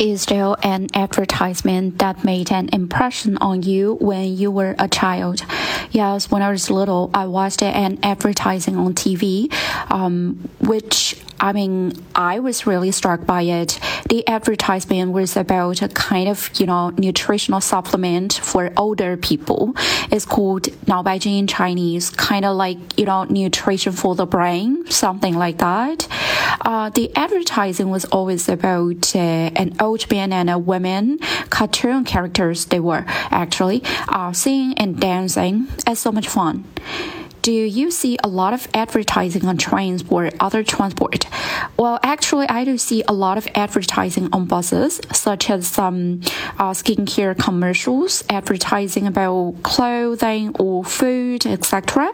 Is there an advertisement that made an impression on you when you were a child? Yes, when I was little, I watched an advertising on TV, um, which I mean, I was really struck by it. The advertisement was about a kind of, you know, nutritional supplement for older people. It's called now in Chinese, kind of like, you know, nutrition for the brain, something like that. Uh, the advertising was always about uh, an old man and a woman, cartoon characters they were actually, uh, singing and dancing. It's so much fun. Do you see a lot of advertising on trains or other transport? Well, actually, I do see a lot of advertising on buses, such as some uh, skincare commercials, advertising about clothing or food, etc.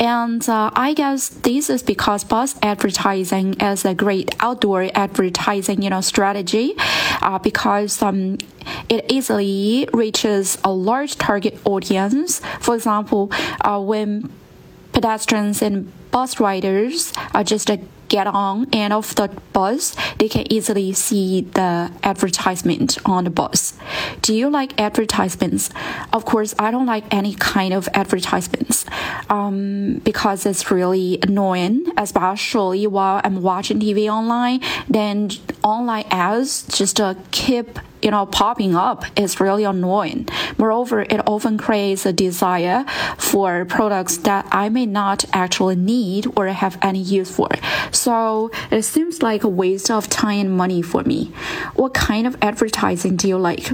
And uh, I guess this is because bus advertising is a great outdoor advertising, you know, strategy, uh, because um, it easily reaches a large target audience. For example, uh, when pedestrians and bus riders are just get on and off the bus, they can easily see the advertisement on the bus. Do you like advertisements? Of course, I don't like any kind of advertisements um, because it's really annoying, especially while I'm watching TV online. Then online ads just uh, keep you know popping up is really annoying. Moreover, it often creates a desire for products that I may not actually need or have any use for. So it seems like a waste of time and money for me. What kind of advertising do you like?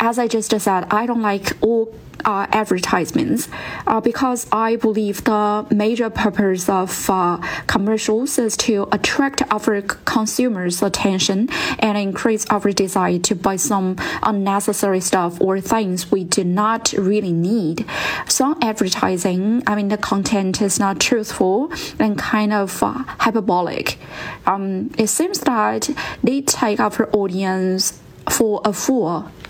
As I just said, I don't like all uh, advertisements uh, because I believe the major purpose of uh, commercials is to attract our consumers' attention and increase our desire to buy some unnecessary stuff or things we do not really need. Some advertising, I mean, the content is not truthful and kind of uh, hyperbolic. Um, it seems that they take our audience for a fool